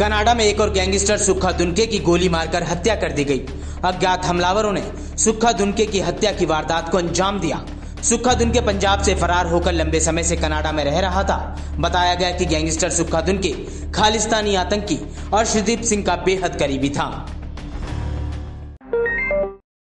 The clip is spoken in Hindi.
कनाडा में एक और गैंगस्टर सुखा दुनके की गोली मारकर हत्या कर दी गई। अज्ञात हमलावरों ने सुखा दुनके की हत्या की वारदात को अंजाम दिया। सुखा दुनके पंजाब से फरार होकर लंबे समय से कनाडा में रह रहा था। बताया गया कि गैंगस्टर सुखा दुनके खालिस्तानी आतंकी और श्रीदीप सिंह का बेहद करीबी था।